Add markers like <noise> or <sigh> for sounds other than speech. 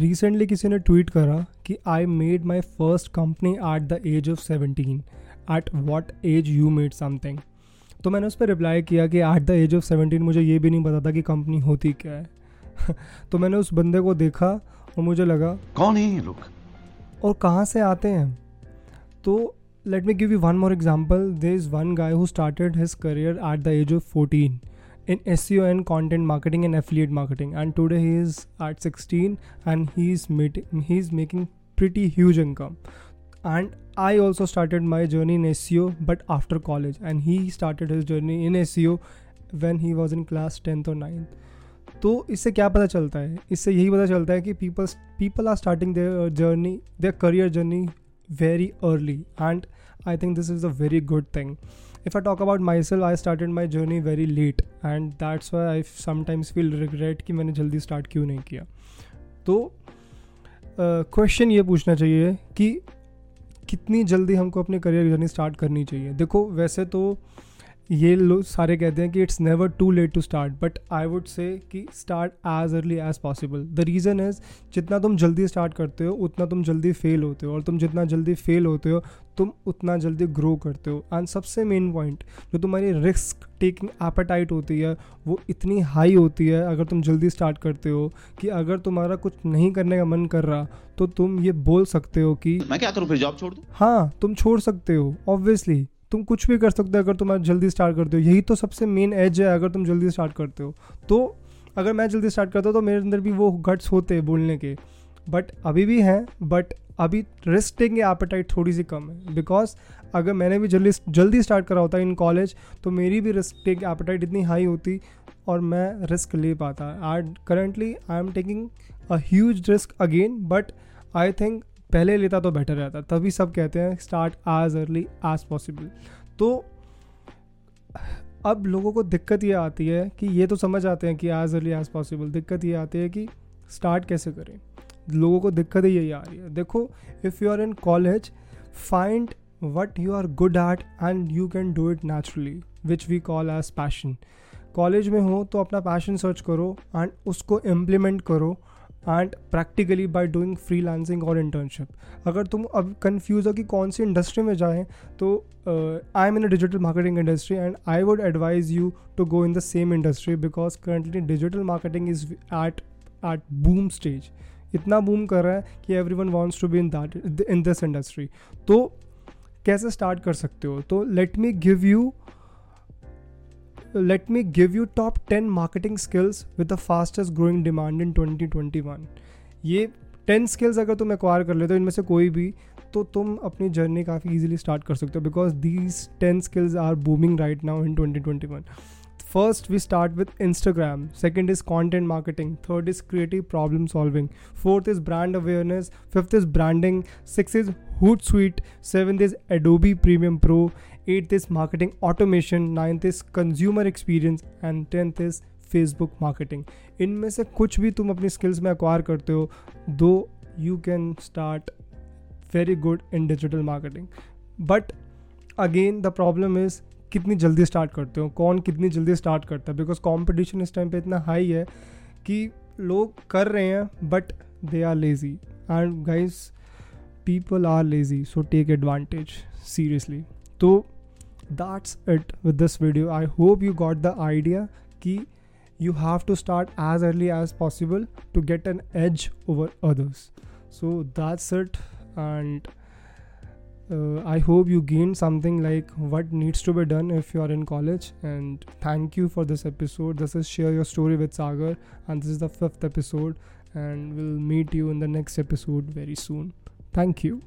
Recently किसी ने tweet करा कि I made my first company at the age of seventeen at what age you made something तो मैंने उस पर रिप्लाई किया कि at the age of seventeen मुझे ये भी नहीं पता था कि कंपनी होती क्या है। <laughs> तो मैंने उस बंदे को देखा और मुझे लगा कौन है ये लोग? और कहाँ से आते हैं? तो let me give you one more example there is one guy who started his career at the age of fourteen in SEO and content marketing and affiliate marketing. And today he is at 16 and he's meeting, he's making pretty huge income. And I also started my journey in SEO, but after college. And he started his journey in SEO when he was in class 10th or 9th. तो इससे क्या पता चलता है इससे यही पता चलता है कि people people are starting their journey their career journey very early and I think this is a very good thing if I talk about myself, I started my journey very late. And that's why I sometimes feel regret कि मैंने जल्दी start क्यों नहीं किया। तो question uh, ये पूछना चाहिए कि कितनी जल्दी हमको अपने करियर जर्नी स्टार्ट करनी चाहिए। देखो वैसे तो ये लोग सारे कहते हैं कि it's never too late to start but I would say कि start as early as possible the reason is जितना तुम जल्दी स्टार्ट करते हो उतना तुम जल्दी फेल होते हो और तुम जितना जल्दी फेल होते हो तुम उतना जल्दी ग्रो करते हो. एंड सबसे मेन पॉइंट जो तुम्हारी रिस्क टेकिंग एपेटाइट होती है वो इतनी हाई होती है अगर तुम जल्दी स्टार्ट करते हो कि अगर तुम्हारा कुछ नहीं करने का मन कर रहा तो तुम ये बोल सकते हो कि मैं क्या करूँ फिर जॉब छोड़ दूँ? हाँ तुम छोड़ सकते हो ऑब्वियसली तुम कुछ भी कर सकते हो अगर तुम जल्दी स्टार्ट करते हो। यही तो सबसे मेन एज है अगर तुम जल्दी स्टार्ट करते हो। तो अगर मैं जल्दी स्टार्ट करता हूँ तो मेरे अंदर भी वो गट्स होते हैं बोलने के। बट अभी भी हैं बट अभी रिस्क टेकिंग एपेटाइट थोड़ी सी कम है। बिकॉज़ अगर मैंने भी जल्दी जल्दी स्टार्ट करा होता इन कॉलेज तो मेरी भी रिस्क टेक एपेटाइट इतनी हाई होती और मैं रिस्क ले पाता। And currently I am taking a huge risk again but I think पहले लेता तो बेटर रहता, तभी सब कहते हैं start as early as possible तो अब लोगों को दिक्कत ये आती है कि ये तो समझ आते हैं कि एज अर्ली एज पॉसिबल दिक्कत ये आती है कि स्टार्ट कैसे करें। लोगों को दिक्कत ही यही आ रही है। देखो if you are in college find what you are good at and you can do it naturally which we call as passion college में हो तो अपना पैशन सर्च करो एंड उसको इम्प्लीमेंट करो। एंड प्रैक्टिकली बाय डूइंग फ्री लांसिंग और इंटर्नशिप अगर तुम अब कन्फ्यूज़ हो कि कौन सी इंडस्ट्री में जाएँ तो I am in a digital marketing industry and I would advise you to go in the same industry because currently digital marketing is at at boom stage इतना बूम कर रहा है कि every wants to be in that in this industry तो कैसे start कर सकते हो? तो let me give you let me give you top 10 marketing skills with the fastest growing demand in 2021 ये 10 skills अगर तुम एक्वायर कर लेते हो, इनमें से कोई भी तो तुम अपनी जर्नी काफ़ी इजीली स्टार्ट कर सकते हो because these 10 skills are booming right now in 2021 First, we start with Instagram. Second is content marketing. Third is creative problem solving. Fourth is brand awareness. Fifth is branding. Sixth is Hootsuite. Seventh is Adobe Premium Pro. Eighth is marketing automation. Ninth is consumer experience. And tenth is Facebook marketing इनमें से कुछ भी तुम अपनी skills में acquire करते हो दो you can start very good in digital marketing but again the problem is कितनी जल्दी स्टार्ट करते हो? कौन कितनी जल्दी स्टार्ट करता है? बिकॉज़ कॉम्पिटिशन इस टाइम पे इतना हाई है कि लोग कर रहे हैं but they are lazy and guys people are lazy so take advantage seriously तो that's it with this video I hope you got the idea कि you have to start as early as possible to get an edge over others so that's it and uh, I hope you gained something like what needs to be done if you are in college. And thank you for this episode. This is Share Your Story with Sagar, and this is the fifth episode. And we'll meet you in the next episode very soon. Thank you.